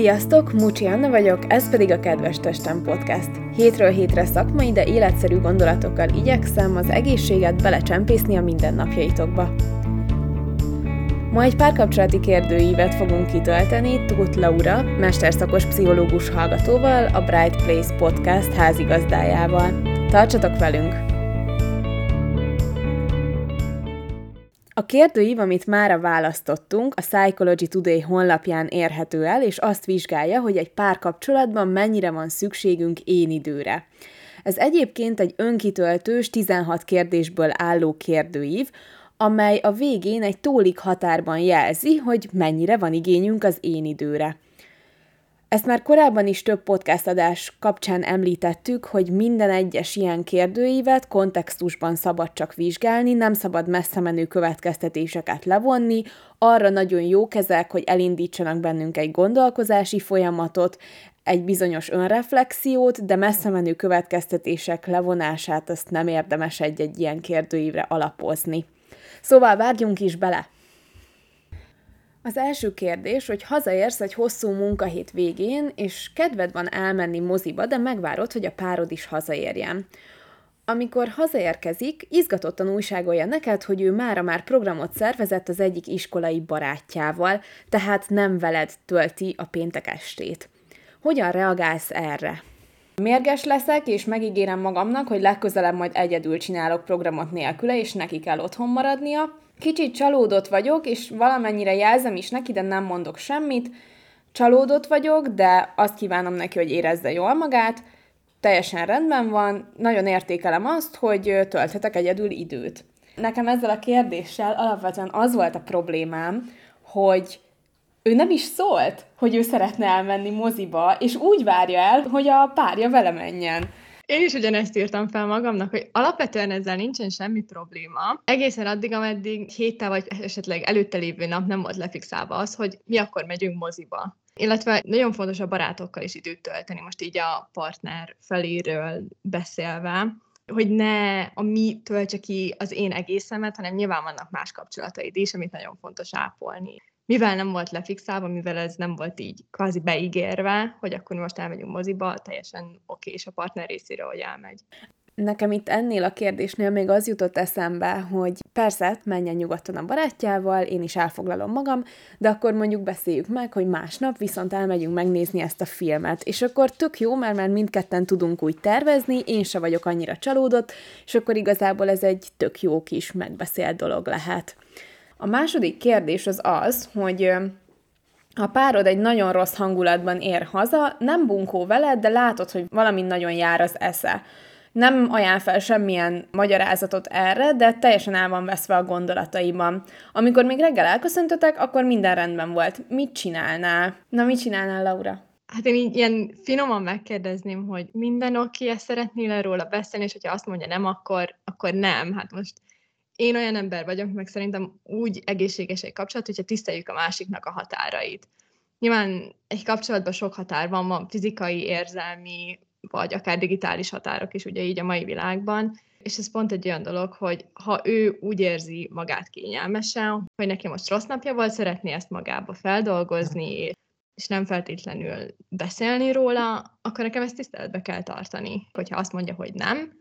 Sziasztok, Mucsi Anna vagyok, ez pedig a Kedves Testem Podcast. Hétről hétre szakmai, de életszerű gondolatokkal igyekszem az egészséget belecsempészni a mindennapjaitokba. Ma egy párkapcsolati kérdőívet fogunk kitölteni Tóth Laura, mesterszakos pszichológus hallgatóval, a Bright Place Podcast házigazdájával. Tartsatok velünk! A kérdőív, amit mára választottunk, a Psychology Today honlapján érhető el, és azt vizsgálja, hogy egy párkapcsolatban mennyire van szükségünk én időre. Ez egyébként egy önkitöltős 16 kérdésből álló kérdőív, amely a végén egy tólik határban jelzi, hogy mennyire van igényünk az én időre. Ezt már korábban is több podcast adás kapcsán említettük, hogy minden egyes ilyen kérdőívet kontextusban szabad csak vizsgálni, nem szabad messze menő következtetéseket levonni, arra nagyon jók ezek, hogy elindítsanak bennünk egy gondolkozási folyamatot, egy bizonyos önreflexiót, de messze menő következtetések levonását azt nem érdemes egy-egy ilyen kérdőívre alapozni. Szóval vágjunk is bele! Az első kérdés, hogy hazaérsz egy hosszú munkahét végén, és kedved van elmenni moziba, de megvárod, hogy a párod is hazaérjen. Amikor hazaérkezik, izgatottan újságolja neked, hogy ő mára már programot szervezett az egyik iskolai barátjával, tehát nem veled tölti a péntek estét. Hogyan reagálsz erre? Mérges leszek, és megígérem magamnak, hogy legközelebb majd egyedül csinálok programot nélküle, és neki kell otthon maradnia, Kicsit csalódott vagyok, és valamennyire jelzem is neki, de nem mondok semmit. Csalódott vagyok, de azt kívánom neki, hogy érezze jól magát. Teljesen rendben van, nagyon értékelem azt, hogy tölthetek egyedül időt. Nekem ezzel a kérdéssel alapvetően az volt a problémám, hogy ő nem is szólt, hogy ő szeretne elmenni moziba, és úgy várja el, hogy a párja vele menjen. Én is ugyanezt írtam fel magamnak, hogy alapvetően ezzel nincsen semmi probléma. Egészen addig, ameddig héttel vagy esetleg előtte lévő nap nem volt lefixálva az, hogy mi akkor megyünk moziba. Illetve nagyon fontos a barátokkal is időt tölteni, most így a partner feléről beszélve, hogy ne a mi töltse ki az én egészemet, hanem nyilván vannak más kapcsolataid is, amit nagyon fontos ápolni mivel nem volt lefixálva, mivel ez nem volt így kvázi beígérve, hogy akkor most elmegyünk moziba, teljesen oké, és a partner részére, hogy elmegy. Nekem itt ennél a kérdésnél még az jutott eszembe, hogy persze, menjen nyugodtan a barátjával, én is elfoglalom magam, de akkor mondjuk beszéljük meg, hogy másnap viszont elmegyünk megnézni ezt a filmet. És akkor tök jó, mert már mindketten tudunk úgy tervezni, én se vagyok annyira csalódott, és akkor igazából ez egy tök jó kis megbeszélt dolog lehet. A második kérdés az az, hogy ha párod egy nagyon rossz hangulatban ér haza, nem bunkó veled, de látod, hogy valami nagyon jár az esze. Nem ajánl fel semmilyen magyarázatot erre, de teljesen el van veszve a gondolataiban. Amikor még reggel elköszöntötek, akkor minden rendben volt. Mit csinálnál? Na, mit csinálnál, Laura? Hát én így ilyen finoman megkérdezném, hogy minden oké, ezt szeretnél róla beszélni, és hogyha azt mondja nem, akkor, akkor nem. Hát most én olyan ember vagyok, meg szerintem úgy egészséges egy kapcsolat, hogyha tiszteljük a másiknak a határait. Nyilván egy kapcsolatban sok határ van, van fizikai, érzelmi, vagy akár digitális határok is ugye így a mai világban, és ez pont egy olyan dolog, hogy ha ő úgy érzi magát kényelmesen, hogy neki most rossz napja volt, szeretné ezt magába feldolgozni, és nem feltétlenül beszélni róla, akkor nekem ezt tiszteletbe kell tartani. Hogyha azt mondja, hogy nem,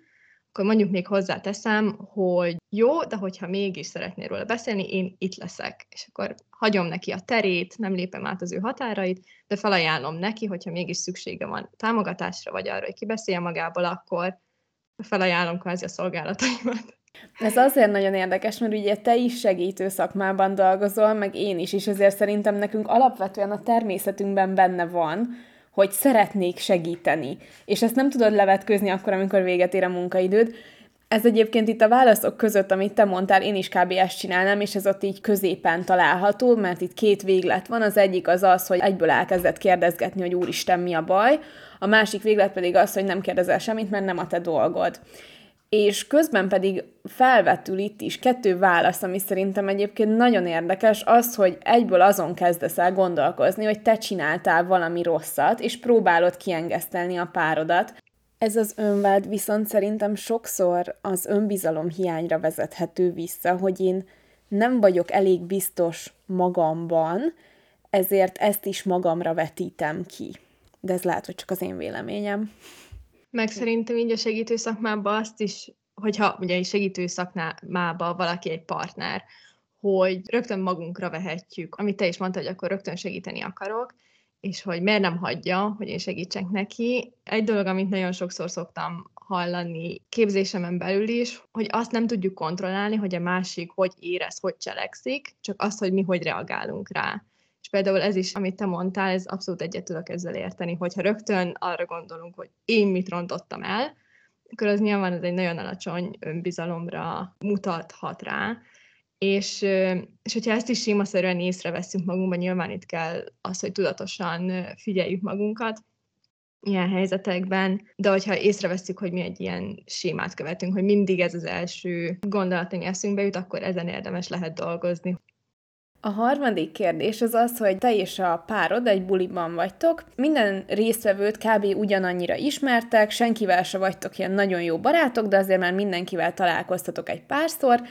akkor mondjuk még hozzáteszem, hogy jó, de hogyha mégis szeretnél róla beszélni, én itt leszek. És akkor hagyom neki a terét, nem lépem át az ő határait, de felajánlom neki, hogyha mégis szüksége van támogatásra, vagy arra, hogy kibeszélje magából, akkor felajánlom kvázi a szolgálataimat. Ez azért nagyon érdekes, mert ugye te is segítő szakmában dolgozol, meg én is, és ezért szerintem nekünk alapvetően a természetünkben benne van, hogy szeretnék segíteni, és ezt nem tudod levetközni akkor, amikor véget ér a munkaidőd. Ez egyébként itt a válaszok között, amit te mondtál, én is kb. ezt csinálnám, és ez ott így középen található, mert itt két véglet van. Az egyik az az, hogy egyből elkezdett kérdezgetni, hogy úristen, mi a baj, a másik véglet pedig az, hogy nem kérdezel semmit, mert nem a te dolgod és közben pedig felvetül itt is kettő válasz, ami szerintem egyébként nagyon érdekes, az, hogy egyből azon kezdesz el gondolkozni, hogy te csináltál valami rosszat, és próbálod kiengesztelni a párodat. Ez az önvád viszont szerintem sokszor az önbizalom hiányra vezethető vissza, hogy én nem vagyok elég biztos magamban, ezért ezt is magamra vetítem ki. De ez lehet, hogy csak az én véleményem. Meg szerintem így a segítő szakmában azt is, hogyha ugye egy segítő szakmában valaki egy partner, hogy rögtön magunkra vehetjük, amit te is mondtad, hogy akkor rögtön segíteni akarok, és hogy miért nem hagyja, hogy én segítsek neki. Egy dolog, amit nagyon sokszor szoktam hallani képzésemen belül is, hogy azt nem tudjuk kontrollálni, hogy a másik hogy érez, hogy cselekszik, csak azt, hogy mi hogy reagálunk rá. És például ez is, amit te mondtál, ez abszolút egyet tudok ezzel érteni, hogyha rögtön arra gondolunk, hogy én mit rontottam el, akkor az nyilván ez egy nagyon alacsony önbizalomra mutathat rá, és, és hogyha ezt is símaszerűen észreveszünk magunkban, nyilván itt kell az, hogy tudatosan figyeljük magunkat ilyen helyzetekben, de hogyha észreveszünk, hogy mi egy ilyen sémát követünk, hogy mindig ez az első gondolat, ami eszünkbe jut, akkor ezen érdemes lehet dolgozni. A harmadik kérdés az az, hogy te és a párod egy buliban vagytok, minden résztvevőt kb. ugyanannyira ismertek, senkivel se vagytok ilyen nagyon jó barátok, de azért már mindenkivel találkoztatok egy párszor,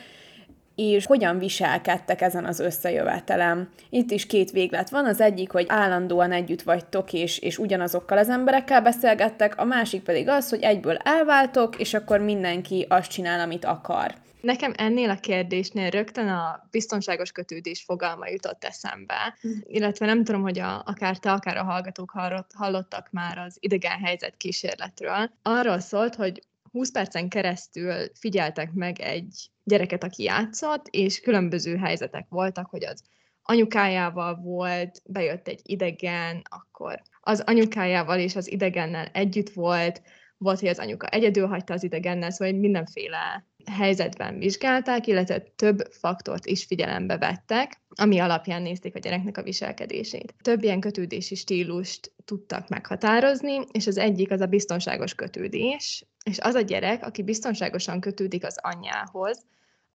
és hogyan viselkedtek ezen az összejövetelem. Itt is két véglet van, az egyik, hogy állandóan együtt vagytok, és, és ugyanazokkal az emberekkel beszélgettek, a másik pedig az, hogy egyből elváltok, és akkor mindenki azt csinál, amit akar. Nekem ennél a kérdésnél rögtön a biztonságos kötődés fogalma jutott eszembe, mm. illetve nem tudom, hogy a, akár te, akár a hallgatók hallott, hallottak már az idegen helyzet kísérletről. Arról szólt, hogy 20 percen keresztül figyeltek meg egy gyereket, aki játszott, és különböző helyzetek voltak, hogy az anyukájával volt, bejött egy idegen, akkor az anyukájával és az idegennel együtt volt, volt, hogy az anyuka egyedül hagyta az idegennel, szóval mindenféle helyzetben vizsgálták, illetve több faktort is figyelembe vettek, ami alapján nézték a gyereknek a viselkedését. Több ilyen kötődési stílust tudtak meghatározni, és az egyik az a biztonságos kötődés, és az a gyerek, aki biztonságosan kötődik az anyjához,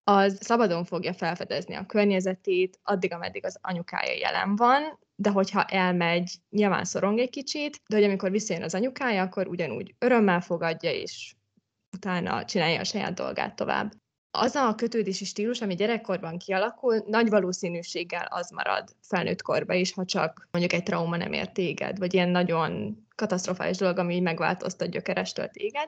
az szabadon fogja felfedezni a környezetét, addig, ameddig az anyukája jelen van, de hogyha elmegy, nyilván szorong egy kicsit, de hogy amikor visszajön az anyukája, akkor ugyanúgy örömmel fogadja, és utána csinálja a saját dolgát tovább. Az a kötődési stílus, ami gyerekkorban kialakul, nagy valószínűséggel az marad felnőtt korba is, ha csak mondjuk egy trauma nem ér téged, vagy ilyen nagyon katasztrofális dolog, ami megváltoztat gyökerestől téged.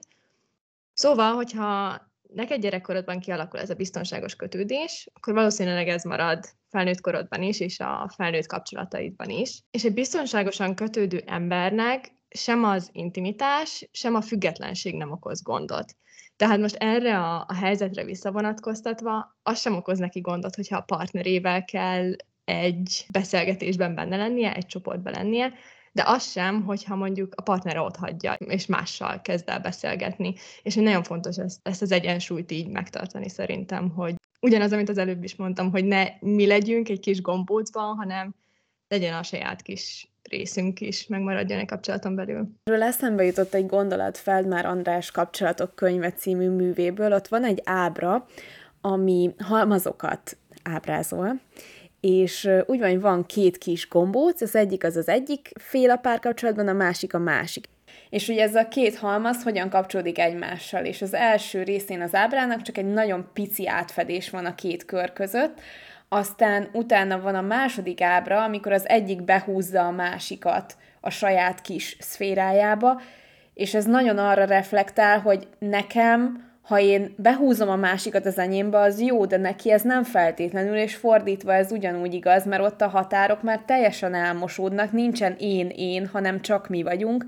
Szóval, hogyha neked gyerekkorodban kialakul ez a biztonságos kötődés, akkor valószínűleg ez marad felnőtt korodban is, és a felnőtt kapcsolataidban is. És egy biztonságosan kötődő embernek sem az intimitás, sem a függetlenség nem okoz gondot. Tehát most erre a, a helyzetre visszavonatkoztatva, az sem okoz neki gondot, hogyha a partnerével kell egy beszélgetésben benne lennie, egy csoportban lennie, de az sem, hogyha mondjuk a partnere ott hagyja, és mással kezd el beszélgetni. És nagyon fontos ezt, ezt az egyensúlyt így megtartani szerintem, hogy ugyanaz, amit az előbb is mondtam, hogy ne mi legyünk egy kis gombócban, hanem legyen a saját kis részünk is megmaradjon egy kapcsolaton belül. Erről eszembe jutott egy gondolat Feldmár András kapcsolatok könyve című művéből. Ott van egy ábra, ami halmazokat ábrázol, és úgy van, van két kis gombóc, az egyik az az egyik fél a párkapcsolatban, a másik a másik. És ugye ez a két halmaz hogyan kapcsolódik egymással, és az első részén az ábrának csak egy nagyon pici átfedés van a két kör között, aztán utána van a második ábra, amikor az egyik behúzza a másikat a saját kis szférájába, és ez nagyon arra reflektál, hogy nekem ha én behúzom a másikat az enyémbe, az jó, de neki ez nem feltétlenül, és fordítva ez ugyanúgy igaz, mert ott a határok már teljesen elmosódnak, nincsen én-én, hanem csak mi vagyunk,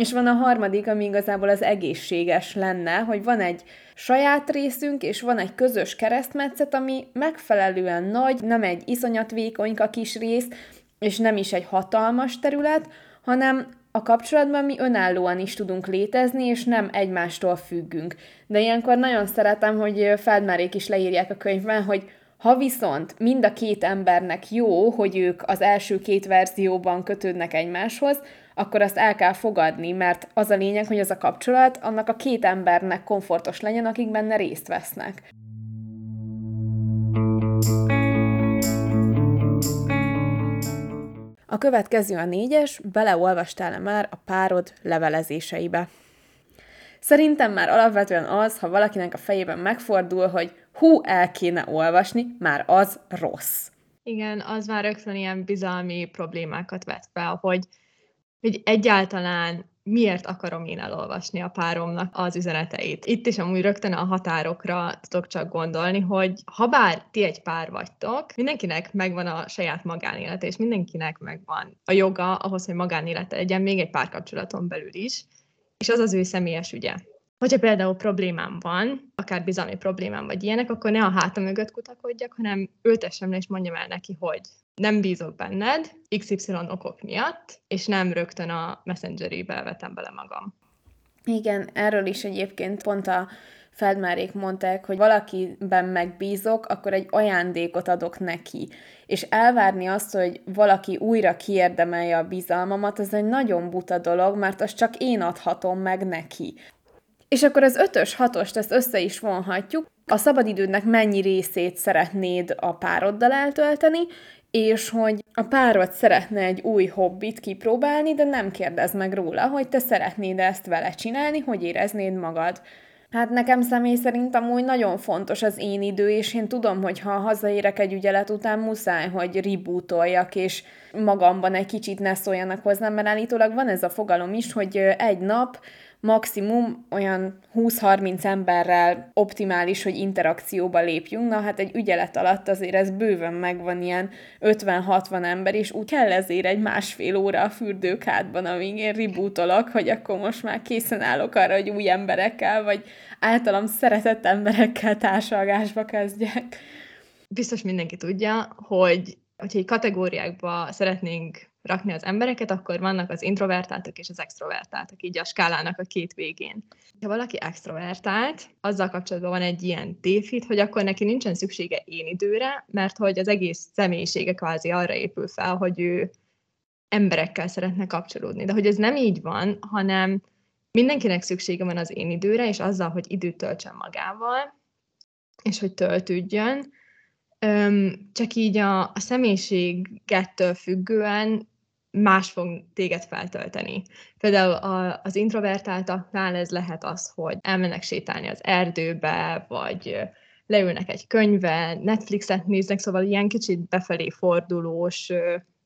és van a harmadik, ami igazából az egészséges lenne, hogy van egy saját részünk, és van egy közös keresztmetszet, ami megfelelően nagy, nem egy iszonyat vékonyka kis rész, és nem is egy hatalmas terület, hanem a kapcsolatban mi önállóan is tudunk létezni, és nem egymástól függünk. De ilyenkor nagyon szeretem, hogy Feldmárék is leírják a könyvben, hogy ha viszont mind a két embernek jó, hogy ők az első két verzióban kötődnek egymáshoz, akkor azt el kell fogadni, mert az a lényeg, hogy az a kapcsolat annak a két embernek komfortos legyen, akik benne részt vesznek. A következő a négyes, beleolvastál-e már a párod levelezéseibe? Szerintem már alapvetően az, ha valakinek a fejében megfordul, hogy hú, el kéne olvasni, már az rossz. Igen, az már rögtön ilyen bizalmi problémákat vet fel, hogy, hogy egyáltalán miért akarom én elolvasni a páromnak az üzeneteit. Itt is amúgy rögtön a határokra tudok csak gondolni, hogy ha bár ti egy pár vagytok, mindenkinek megvan a saját magánélete, és mindenkinek megvan a joga ahhoz, hogy magánélete legyen, még egy párkapcsolaton belül is, és az az ő személyes ügye. Hogyha például problémám van, akár bizalmi problémám vagy ilyenek, akkor ne a hátam mögött kutakodjak, hanem ültessem le és mondjam el neki, hogy nem bízok benned, XY okok miatt, és nem rögtön a messengerébe vetem bele magam. Igen, erről is egyébként pont a Feldmárék mondták, hogy valakiben megbízok, akkor egy ajándékot adok neki. És elvárni azt, hogy valaki újra kiérdemelje a bizalmamat, az egy nagyon buta dolog, mert azt csak én adhatom meg neki. És akkor az ötös, hatost, ezt össze is vonhatjuk. A szabadidődnek mennyi részét szeretnéd a pároddal eltölteni, és hogy a párod szeretne egy új hobbit kipróbálni, de nem kérdez meg róla, hogy te szeretnéd ezt vele csinálni, hogy éreznéd magad. Hát nekem személy szerint amúgy nagyon fontos az én idő, és én tudom, hogy ha hazaérek egy ügyelet után, muszáj, hogy rebootoljak, és magamban egy kicsit ne szóljanak hozzám, mert állítólag van ez a fogalom is, hogy egy nap maximum olyan 20-30 emberrel optimális, hogy interakcióba lépjünk. Na hát egy ügyelet alatt azért ez bőven megvan ilyen 50-60 ember, és úgy kell ezért egy másfél óra a fürdőkádban, amíg én rebootolok, hogy akkor most már készen állok arra, hogy új emberekkel, vagy általam szeretett emberekkel társalgásba kezdjek. Biztos mindenki tudja, hogy hogyha egy kategóriákba szeretnénk rakni az embereket, akkor vannak az introvertáltak és az extrovertáltak, így a skálának a két végén. Ha valaki extrovertált, azzal kapcsolatban van egy ilyen tévhit, hogy akkor neki nincsen szüksége én időre, mert hogy az egész személyisége kvázi arra épül fel, hogy ő emberekkel szeretne kapcsolódni. De hogy ez nem így van, hanem mindenkinek szüksége van az én időre, és azzal, hogy időt töltsön magával, és hogy töltődjön, csak így a, a személyiségettől függően más fog téged feltölteni. Például a, az introvertáltaknál ez lehet az, hogy elmennek sétálni az erdőbe, vagy leülnek egy könyve, Netflixet néznek, szóval ilyen kicsit befelé fordulós,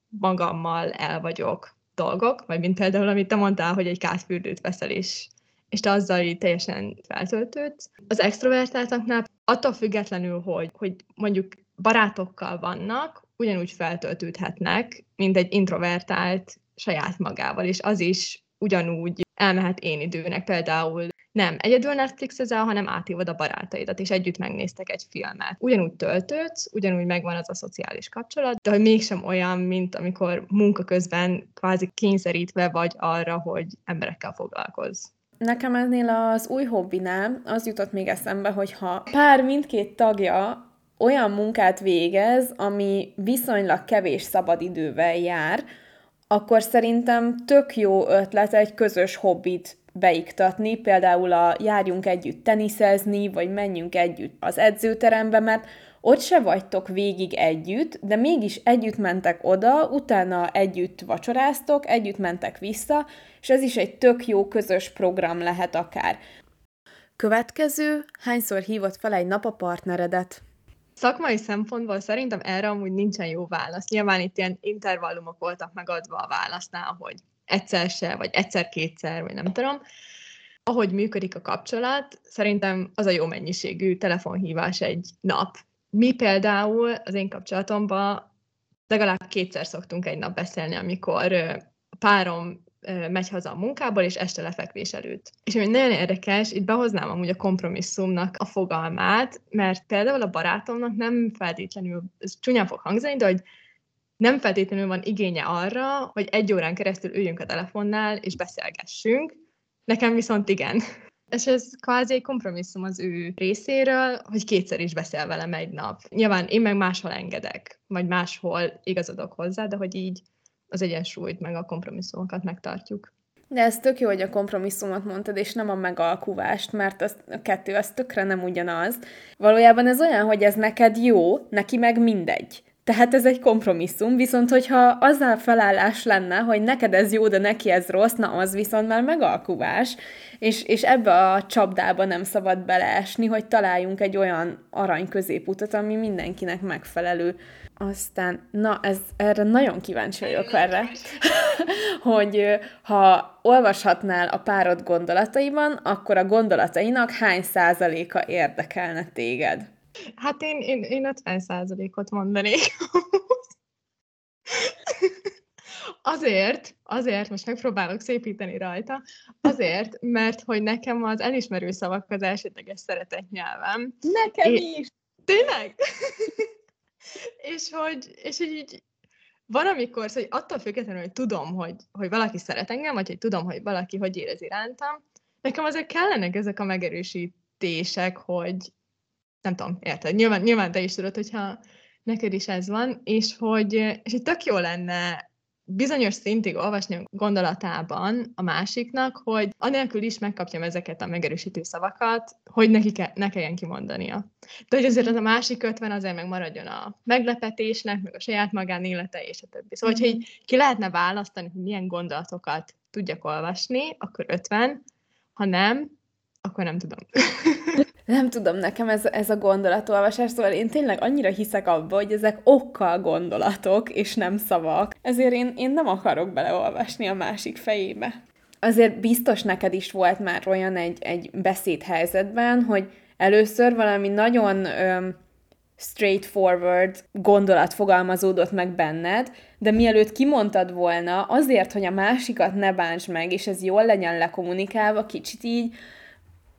magammal el vagyok dolgok, vagy mint például, amit te mondtál, hogy egy kátfürdőt veszel, és, és te azzal így teljesen feltöltődsz. Az extrovertáltaknál attól függetlenül, hogy, hogy mondjuk barátokkal vannak, ugyanúgy feltöltődhetnek, mint egy introvertált saját magával, és az is ugyanúgy elmehet én időnek, például nem egyedül Netflixezel, hanem átívod a barátaidat, és együtt megnéztek egy filmet. Ugyanúgy töltődsz, ugyanúgy megvan az a szociális kapcsolat, de hogy mégsem olyan, mint amikor munka közben kvázi kényszerítve vagy arra, hogy emberekkel foglalkozz. Nekem ennél az új hobbinál az jutott még eszembe, hogy ha pár mindkét tagja olyan munkát végez, ami viszonylag kevés szabadidővel jár, akkor szerintem tök jó ötlet egy közös hobbit beiktatni, például a járjunk együtt teniszezni, vagy menjünk együtt az edzőterembe, mert ott se vagytok végig együtt, de mégis együtt mentek oda, utána együtt vacsoráztok, együtt mentek vissza, és ez is egy tök jó közös program lehet akár. Következő, hányszor hívott fel egy nap a partneredet? Szakmai szempontból szerintem erre amúgy nincsen jó válasz. Nyilván itt ilyen intervallumok voltak megadva a válasznál, hogy egyszer se, vagy egyszer-kétszer, vagy nem tudom. Ahogy működik a kapcsolat, szerintem az a jó mennyiségű telefonhívás egy nap. Mi például az én kapcsolatomban legalább kétszer szoktunk egy nap beszélni, amikor a párom megy haza a munkából, és este lefekvés előtt. És ami nagyon érdekes, itt behoznám amúgy a kompromisszumnak a fogalmát, mert például a barátomnak nem feltétlenül, ez csúnyán fog hangzani, de hogy nem feltétlenül van igénye arra, hogy egy órán keresztül üljünk a telefonnál, és beszélgessünk. Nekem viszont igen. És ez kvázi egy kompromisszum az ő részéről, hogy kétszer is beszél velem egy nap. Nyilván én meg máshol engedek, vagy máshol igazodok hozzá, de hogy így az egyensúlyt, meg a kompromisszumokat megtartjuk. De ez tök jó, hogy a kompromisszumot mondtad, és nem a megalkuvást, mert az, a kettő az tökre nem ugyanaz. Valójában ez olyan, hogy ez neked jó, neki meg mindegy. Tehát ez egy kompromisszum, viszont hogyha azzal felállás lenne, hogy neked ez jó, de neki ez rossz, na az viszont már megalkuvás, és, és ebbe a csapdába nem szabad beleesni, hogy találjunk egy olyan arany középutat, ami mindenkinek megfelelő. Aztán, na, ez, erre nagyon kíváncsi vagyok erre, hogy ha olvashatnál a párod gondolataiban, akkor a gondolatainak hány százaléka érdekelne téged? Hát én, én, én 50 százalékot mondanék. Azért, azért, most megpróbálok szépíteni rajta, azért, mert hogy nekem az elismerő szavak az elsődleges szeretett nyelvem. Nekem é- is! Tényleg? És hogy, és hogy így van, amikor, szóval attól függetlenül, hogy tudom, hogy, hogy valaki szeret engem, vagy hogy tudom, hogy valaki hogy érez irántam, nekem azért kellenek ezek a megerősítések, hogy nem tudom, érted? Nyilván, nyilván te is tudod, hogyha neked is ez van, és hogy és hogy tök jó lenne bizonyos szintig olvasni gondolatában a másiknak, hogy anélkül is megkapjam ezeket a megerősítő szavakat, hogy neki ke- ne kelljen kimondania. De hogy azért az a másik 50 azért meg maradjon a meglepetésnek, meg a saját magánélete, és a többi. Szóval, hogyha így ki lehetne választani, hogy milyen gondolatokat tudjak olvasni, akkor 50, ha nem, akkor nem tudom. nem tudom, nekem ez, ez a gondolatolvasás, szóval én tényleg annyira hiszek abba, hogy ezek okkal gondolatok, és nem szavak. Ezért én, én nem akarok beleolvasni a másik fejébe. Azért biztos neked is volt már olyan egy, egy beszédhelyzetben, hogy először valami nagyon öm, straightforward gondolat fogalmazódott meg benned, de mielőtt kimondtad volna, azért, hogy a másikat ne bánts meg, és ez jól legyen lekommunikálva, kicsit így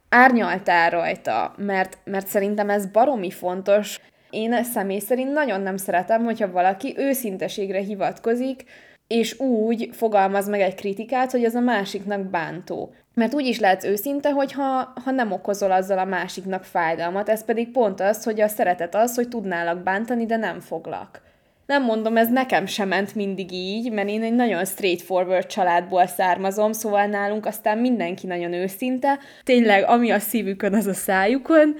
árnyaltál rajta, mert, mert szerintem ez baromi fontos. Én személy szerint nagyon nem szeretem, hogyha valaki őszinteségre hivatkozik, és úgy fogalmaz meg egy kritikát, hogy az a másiknak bántó. Mert úgy is lehetsz őszinte, hogyha ha nem okozol azzal a másiknak fájdalmat, ez pedig pont az, hogy a szeretet az, hogy tudnálak bántani, de nem foglak. Nem mondom, ez nekem sem ment mindig így, mert én egy nagyon straightforward családból származom, szóval nálunk aztán mindenki nagyon őszinte, tényleg ami a szívükön, az a szájukon,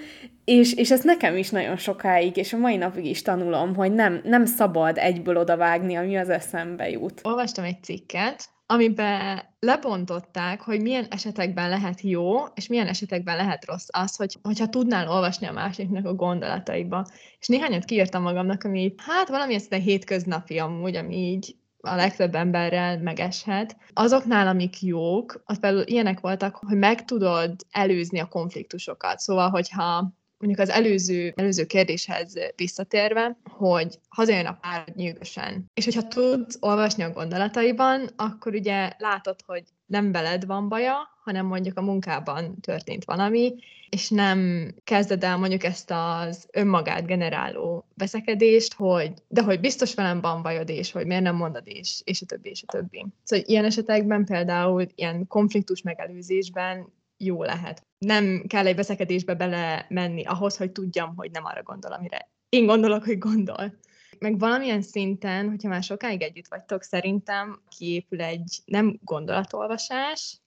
és, és ez nekem is nagyon sokáig, és a mai napig is tanulom, hogy nem, nem szabad egyből odavágni, ami az eszembe jut. Olvastam egy cikket, amiben lebontották, hogy milyen esetekben lehet jó, és milyen esetekben lehet rossz az, hogy, hogyha tudnál olvasni a másiknak a gondolataiba. És néhányat kiírtam magamnak, ami hát valamilyen szinte hétköznapi amúgy, ami így a legtöbb emberrel megeshet. Azoknál, amik jók, az például ilyenek voltak, hogy meg tudod előzni a konfliktusokat. Szóval, hogyha mondjuk az előző, előző kérdéshez visszatérve, hogy hazajön a pár nyűgösen. És hogyha tudsz olvasni a gondolataiban, akkor ugye látod, hogy nem veled van baja, hanem mondjuk a munkában történt valami, és nem kezded el mondjuk ezt az önmagát generáló veszekedést, hogy de hogy biztos velem van bajod, és hogy miért nem mondod, és, és a többi, és a többi. Szóval ilyen esetekben például ilyen konfliktus megelőzésben jó lehet. Nem kell egy veszekedésbe bele menni ahhoz, hogy tudjam, hogy nem arra gondol, amire én gondolok, hogy gondol. Meg valamilyen szinten, hogyha már sokáig együtt vagytok, szerintem kiépül egy nem gondolatolvasás,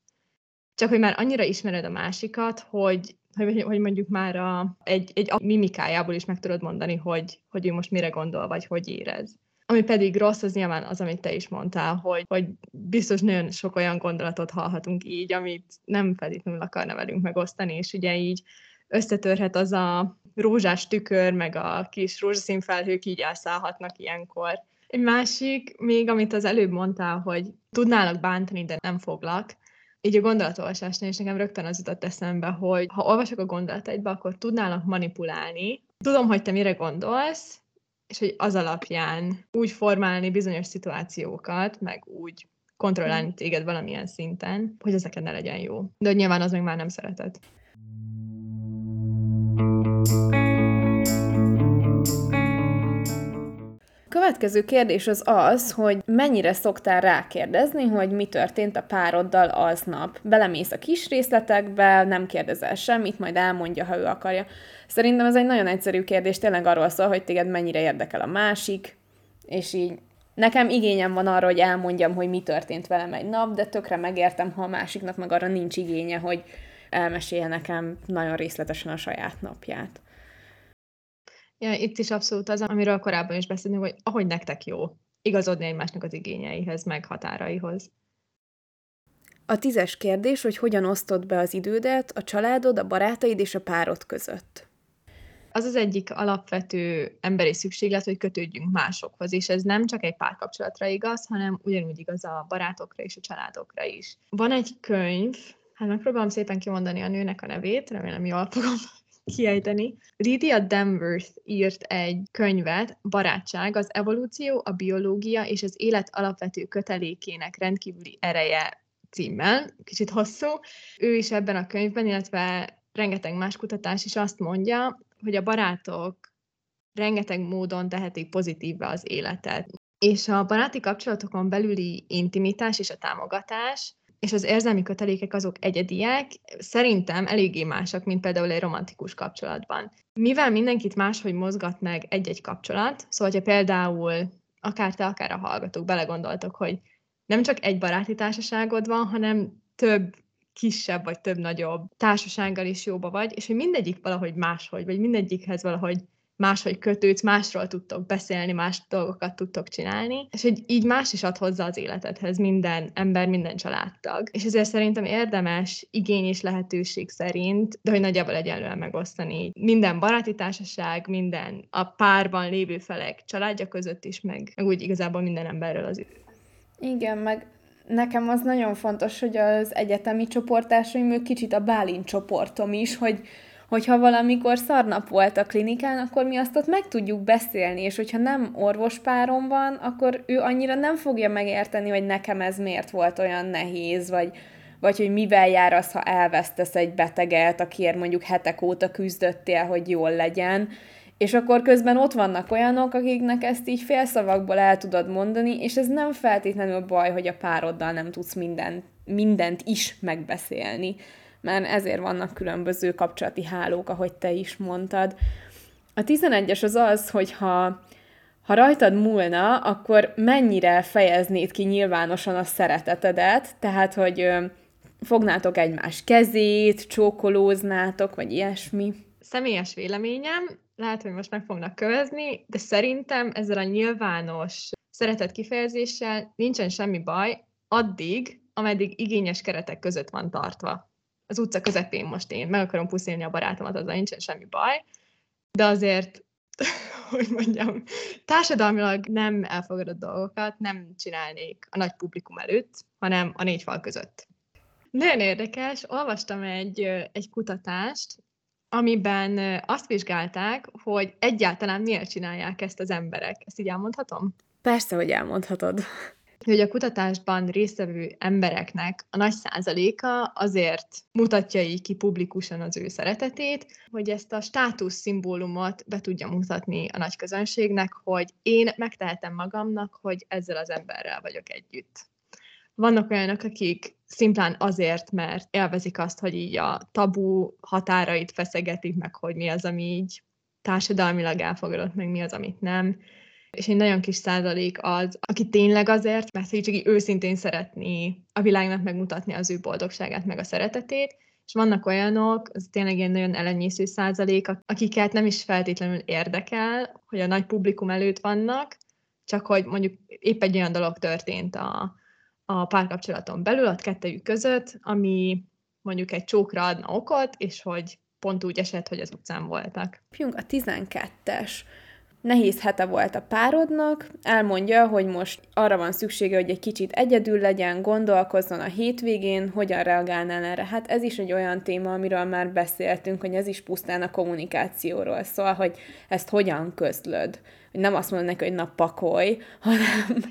csak hogy már annyira ismered a másikat, hogy, hogy, hogy mondjuk már a, egy, egy mimikájából is meg tudod mondani, hogy, hogy ő most mire gondol, vagy hogy érez. Ami pedig rossz, az nyilván az, amit te is mondtál, hogy, hogy biztos nagyon sok olyan gondolatot hallhatunk így, amit nem feltétlenül akarna velünk megosztani, és ugye így összetörhet az a rózsás tükör, meg a kis rózsaszín felhők így elszállhatnak ilyenkor. Egy másik, még amit az előbb mondtál, hogy tudnálak bántani, de nem foglak, így a gondolatolvasásnál is nekem rögtön az jutott eszembe, hogy ha olvasok a gondolataidba, akkor tudnálak manipulálni. Tudom, hogy te mire gondolsz, és hogy az alapján úgy formálni bizonyos szituációkat, meg úgy kontrollálni téged valamilyen szinten, hogy ezeket ne legyen jó. De hogy nyilván az meg már nem szeretet. Következő kérdés az az, hogy mennyire szoktál rákérdezni, hogy mi történt a pároddal aznap. Belemész a kis részletekbe, nem kérdezel semmit, majd elmondja, ha ő akarja. Szerintem ez egy nagyon egyszerű kérdés, tényleg arról szól, hogy téged mennyire érdekel a másik, és így nekem igényem van arra, hogy elmondjam, hogy mi történt velem egy nap, de tökre megértem, ha a másiknak meg arra nincs igénye, hogy elmesélje nekem nagyon részletesen a saját napját. Ja, itt is abszolút az, amiről korábban is beszélni, hogy ahogy nektek jó, igazodni egymásnak az igényeihez, meg határaihoz. A tízes kérdés, hogy hogyan osztod be az idődet a családod, a barátaid és a párod között. Az az egyik alapvető emberi szükséglet, hogy kötődjünk másokhoz, és ez nem csak egy párkapcsolatra igaz, hanem ugyanúgy igaz a barátokra és a családokra is. Van egy könyv, hát megpróbálom szépen kimondani a nőnek a nevét, remélem jól fogom kiejteni. Lydia Danworth írt egy könyvet, Barátság, az evolúció, a biológia és az élet alapvető kötelékének rendkívüli ereje címmel, kicsit hosszú. Ő is ebben a könyvben, illetve rengeteg más kutatás is azt mondja, hogy a barátok rengeteg módon tehetik pozitívba az életet. És a baráti kapcsolatokon belüli intimitás és a támogatás és az érzelmi kötelékek azok egyediek, szerintem eléggé másak, mint például egy romantikus kapcsolatban. Mivel mindenkit máshogy mozgat meg egy-egy kapcsolat, szóval, ha például akár te, akár a hallgatók belegondoltok, hogy nem csak egy baráti társaságod van, hanem több kisebb vagy több nagyobb társasággal is jóba vagy, és hogy mindegyik valahogy máshogy, vagy mindegyikhez valahogy máshogy kötődsz, másról tudtok beszélni, más dolgokat tudtok csinálni, és hogy így más is ad hozzá az életedhez minden ember, minden családtag. És ezért szerintem érdemes igény és lehetőség szerint, de hogy nagyjából egyenlően megosztani minden baráti társaság, minden a párban lévő felek családja között is, meg, meg úgy igazából minden emberről az Igen, meg nekem az nagyon fontos, hogy az egyetemi csoportásaim, ők kicsit a Bálint csoportom is, hogy hogyha valamikor szarnap volt a klinikán, akkor mi azt ott meg tudjuk beszélni, és hogyha nem orvospárom van, akkor ő annyira nem fogja megérteni, hogy nekem ez miért volt olyan nehéz, vagy, vagy hogy mivel jár az, ha elvesztesz egy beteget, akiért mondjuk hetek óta küzdöttél, hogy jól legyen, és akkor közben ott vannak olyanok, akiknek ezt így félszavakból el tudod mondani, és ez nem feltétlenül baj, hogy a pároddal nem tudsz mindent, mindent is megbeszélni mert ezért vannak különböző kapcsolati hálók, ahogy te is mondtad. A 11-es az az, hogy ha, ha rajtad múlna, akkor mennyire fejeznéd ki nyilvánosan a szeretetedet, tehát, hogy fognátok egymás kezét, csókolóznátok, vagy ilyesmi? Személyes véleményem, lehet, hogy most meg fognak kövezni, de szerintem ezzel a nyilvános szeretet kifejezéssel nincsen semmi baj, addig, ameddig igényes keretek között van tartva az utca közepén most én meg akarom puszilni a barátomat, azzal nincsen semmi baj, de azért, hogy mondjam, társadalmilag nem elfogadott dolgokat nem csinálnék a nagy publikum előtt, hanem a négy fal között. Nagyon érdekes, olvastam egy, egy kutatást, amiben azt vizsgálták, hogy egyáltalán miért csinálják ezt az emberek. Ezt így elmondhatom? Persze, hogy elmondhatod hogy a kutatásban résztvevő embereknek a nagy százaléka azért mutatja így ki publikusan az ő szeretetét, hogy ezt a státusz szimbólumot be tudja mutatni a nagy közönségnek, hogy én megtehetem magamnak, hogy ezzel az emberrel vagyok együtt. Vannak olyanok, akik szimplán azért, mert élvezik azt, hogy így a tabu határait feszegetik meg, hogy mi az, ami így társadalmilag elfogadott, meg mi az, amit nem és egy nagyon kis százalék az, aki tényleg azért, mert hogy csak így őszintén szeretné a világnak megmutatni az ő boldogságát, meg a szeretetét, és vannak olyanok, az tényleg egy nagyon elenyésző százalék, akiket nem is feltétlenül érdekel, hogy a nagy publikum előtt vannak, csak hogy mondjuk épp egy olyan dolog történt a, a párkapcsolaton belül, a kettőjük között, ami mondjuk egy csókra adna okot, és hogy pont úgy esett, hogy az utcán voltak. Pjunk a 12-es nehéz hete volt a párodnak, elmondja, hogy most arra van szüksége, hogy egy kicsit egyedül legyen, gondolkozzon a hétvégén, hogyan reagálnál erre. Hát ez is egy olyan téma, amiről már beszéltünk, hogy ez is pusztán a kommunikációról szól, hogy ezt hogyan közlöd hogy nem azt mondod neki, hogy na pakolj, hanem,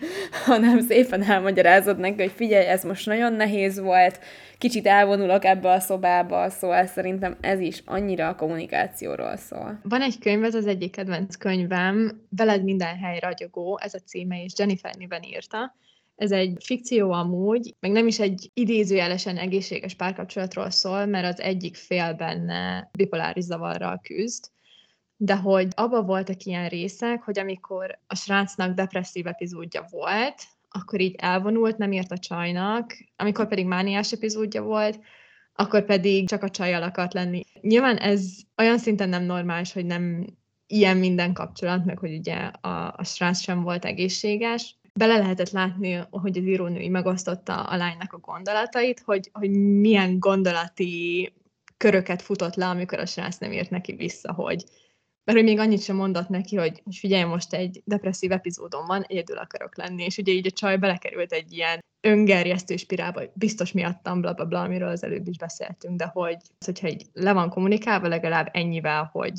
hanem szépen elmagyarázod neki, hogy figyelj, ez most nagyon nehéz volt, kicsit elvonulok ebbe a szobába, szóval szerintem ez is annyira a kommunikációról szól. Van egy könyv, ez az egyik kedvenc könyvem, Veled minden hely ragyogó, ez a címe, és Jennifer Niven írta. Ez egy fikció amúgy, meg nem is egy idézőjelesen egészséges párkapcsolatról szól, mert az egyik fél benne bipoláris zavarral küzd, de hogy abban voltak ilyen részek, hogy amikor a srácnak depresszív epizódja volt, akkor így elvonult, nem írt a csajnak, amikor pedig mániás epizódja volt, akkor pedig csak a csajjal akart lenni. Nyilván ez olyan szinten nem normális, hogy nem ilyen minden kapcsolat, meg hogy ugye a, a srác sem volt egészséges. Bele lehetett látni, hogy az írónői megosztotta a lánynak a gondolatait, hogy, hogy milyen gondolati köröket futott le, amikor a srác nem írt neki vissza, hogy mert hogy még annyit sem mondott neki, hogy, hogy figyelj, most egy depresszív epizódon van, egyedül akarok lenni, és ugye így a csaj belekerült egy ilyen öngerjesztő spirálba, biztos miattam, bla, bla, bla, amiről az előbb is beszéltünk, de hogy, hogyha így le van kommunikálva legalább ennyivel, hogy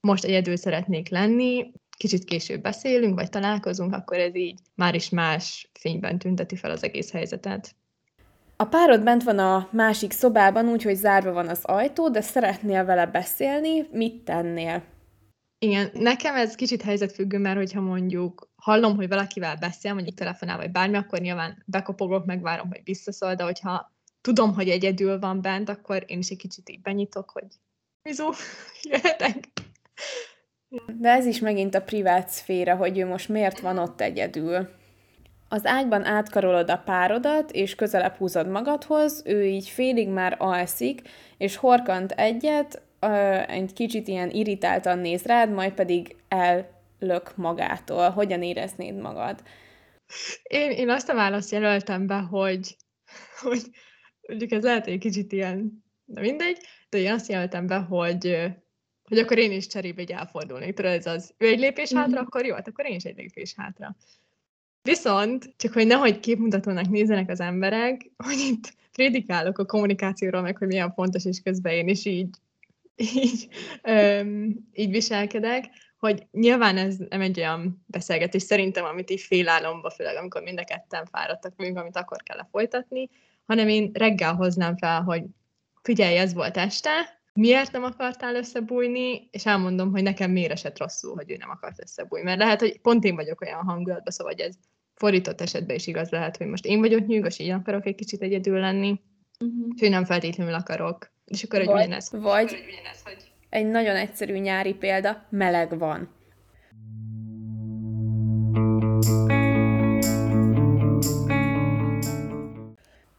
most egyedül szeretnék lenni, kicsit később beszélünk, vagy találkozunk, akkor ez így már is más fényben tünteti fel az egész helyzetet. A párod bent van a másik szobában, úgyhogy zárva van az ajtó, de szeretnél vele beszélni, mit tennél? Igen, nekem ez kicsit helyzetfüggő, mert hogyha mondjuk hallom, hogy valakivel beszél, mondjuk telefonál, vagy bármi, akkor nyilván bekopogok, megvárom, hogy visszaszól, de hogyha tudom, hogy egyedül van bent, akkor én is egy kicsit így benyitok, hogy bizó, jöhetek. De ez is megint a privát szféra, hogy ő most miért van ott egyedül. Az ágyban átkarolod a párodat, és közelebb húzod magadhoz, ő így félig már alszik, és horkant egyet, egy kicsit ilyen irritáltan néz rád, majd pedig ellök magától. Hogyan éreznéd magad? Én, én azt a választ jelöltem be, hogy, hogy mondjuk ez lehet egy kicsit ilyen, de mindegy, de én azt jelöltem be, hogy, hogy akkor én is cserébe egy elfordulnék. Tudod, ez az, ő egy lépés hátra, mm-hmm. akkor jó, hát akkor én is egy lépés hátra. Viszont, csak hogy nehogy képmutatónak nézzenek az emberek, hogy itt prédikálok a kommunikációról, meg hogy milyen fontos, és közben én is így így, öm, így viselkedek, hogy nyilván ez nem egy olyan beszélgetés szerintem, amit így félálomba, főleg amikor mind a ketten fáradtak vagyunk, amit akkor kell folytatni, hanem én reggel hoznám fel, hogy figyelj, ez volt este, miért nem akartál összebújni, és elmondom, hogy nekem miért esett rosszul, hogy ő nem akart összebújni. Mert lehet, hogy pont én vagyok olyan hangulatban, szóval hogy ez fordított esetben is igaz lehet, hogy most én vagyok nyűgös, így akarok egy kicsit egyedül lenni, uh-huh. és hogy nem feltétlenül akarok és akkor egy vagy, ugyanez. Vagy egy ugyanez, hogy... egy nagyon egyszerű nyári példa, meleg van.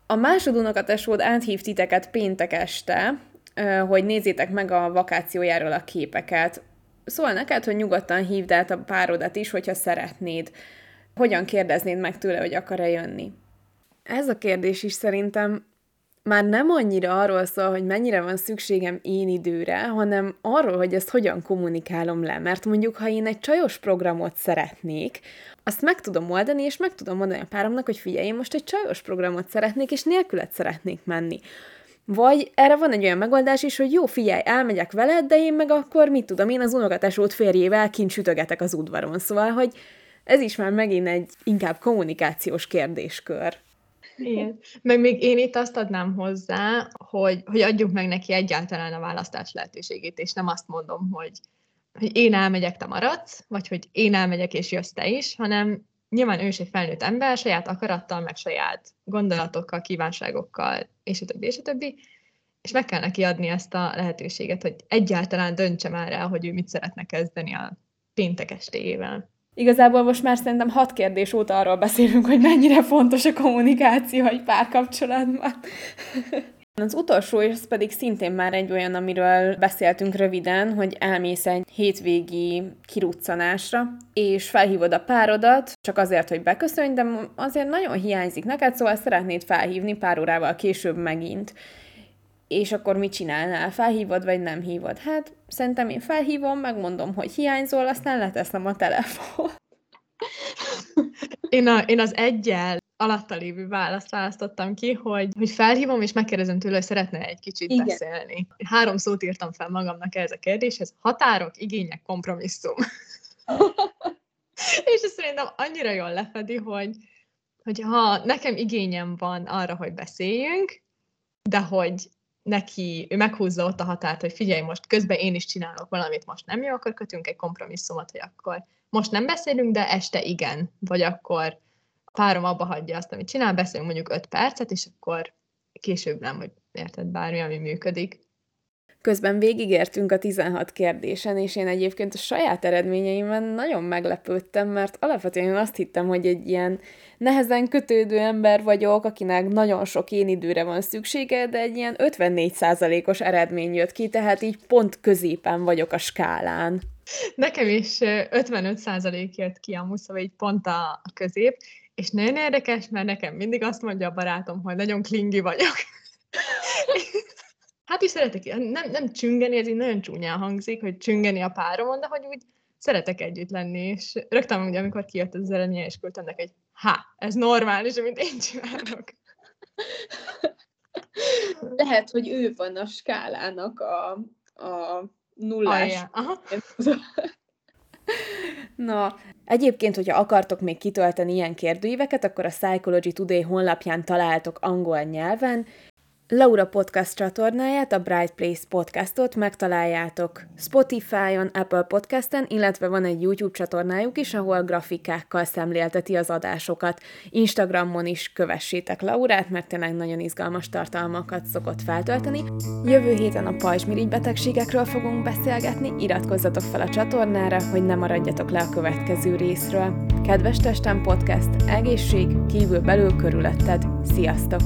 A másodunokatesód áthív titeket péntek este, hogy nézzétek meg a vakációjáról a képeket. Szól neked, hogy nyugodtan hívd át a párodat is, hogyha szeretnéd. Hogyan kérdeznéd meg tőle, hogy akar-e jönni? Ez a kérdés is szerintem már nem annyira arról szól, hogy mennyire van szükségem én időre, hanem arról, hogy ezt hogyan kommunikálom le. Mert mondjuk, ha én egy csajos programot szeretnék, azt meg tudom oldani, és meg tudom mondani a páromnak, hogy figyelj, én most egy csajos programot szeretnék, és nélkület szeretnék menni. Vagy erre van egy olyan megoldás is, hogy jó, figyelj, elmegyek veled, de én meg akkor, mit tudom, én az unokatesót férjével kint sütögetek az udvaron. Szóval, hogy ez is már megint egy inkább kommunikációs kérdéskör. Igen. Meg még én itt azt adnám hozzá, hogy, hogy adjuk meg neki egyáltalán a választás lehetőségét, és nem azt mondom, hogy, hogy én elmegyek, te maradsz, vagy hogy én elmegyek, és jössz te is, hanem nyilván ő is egy felnőtt ember, saját akarattal, meg saját gondolatokkal, kívánságokkal, és a többi, és a többi, és meg kell neki adni ezt a lehetőséget, hogy egyáltalán döntse már el, hogy ő mit szeretne kezdeni a péntek estéjével. Igazából most már szerintem hat kérdés óta arról beszélünk, hogy mennyire fontos a kommunikáció egy párkapcsolatban. Az utolsó, és ez pedig szintén már egy olyan, amiről beszéltünk röviden, hogy elmész egy hétvégi kiruccanásra, és felhívod a párodat, csak azért, hogy beköszönj, de azért nagyon hiányzik neked, szóval szeretnéd felhívni pár órával később megint. És akkor mit csinálnál? Felhívod, vagy nem hívod? Hát szerintem én felhívom, megmondom, hogy hiányzol, aztán leteszem a telefon. Én, a, én az egyel alatta lévő választ választottam ki, hogy, hogy felhívom, és megkérdezem tőle, hogy szeretne egy kicsit Igen. beszélni. Három szót írtam fel magamnak ez a kérdéshez. Határok, igények, kompromisszum. és ez szerintem annyira jól lefedi, hogy, hogy ha nekem igényem van arra, hogy beszéljünk, de hogy neki, ő meghúzza ott a határt, hogy figyelj, most közben én is csinálok valamit, most nem jó, akkor kötünk egy kompromisszumot, hogy akkor most nem beszélünk, de este igen, vagy akkor a párom abba hagyja azt, amit csinál, beszélünk mondjuk öt percet, és akkor később nem, hogy érted bármi, ami működik. Közben végigértünk a 16 kérdésen, és én egyébként a saját eredményeimben nagyon meglepődtem, mert alapvetően én azt hittem, hogy egy ilyen nehezen kötődő ember vagyok, akinek nagyon sok én időre van szüksége, de egy ilyen 54%-os eredmény jött ki, tehát így pont középen vagyok a skálán. Nekem is 55% jött ki a szóval így pont a közép, és nagyon érdekes, mert nekem mindig azt mondja a barátom, hogy nagyon klingi vagyok. hát is szeretek, nem, nem csüngeni, ez így nagyon csúnyán hangzik, hogy csüngeni a páromon, de hogy úgy szeretek együtt lenni, és rögtön ugye, amikor kijött az eredménye, és küldtem neki, hogy ha, ez normális, amit én csinálok. Lehet, hogy ő van a skálának a, a nullás. Aha. Na, egyébként, hogyha akartok még kitölteni ilyen kérdőíveket, akkor a Psychology Today honlapján találtok angol nyelven, Laura Podcast csatornáját, a Bright Place podcastot megtaláljátok Spotify-on, Apple Podcasten, illetve van egy YouTube csatornájuk is, ahol grafikákkal szemlélteti az adásokat. Instagramon is kövessétek Laurát, mert tényleg nagyon izgalmas tartalmakat szokott feltölteni. Jövő héten a pajzsmirigy betegségekről fogunk beszélgetni, iratkozzatok fel a csatornára, hogy ne maradjatok le a következő részről. Kedves Testem Podcast, egészség, kívül belül körülötted. Sziasztok!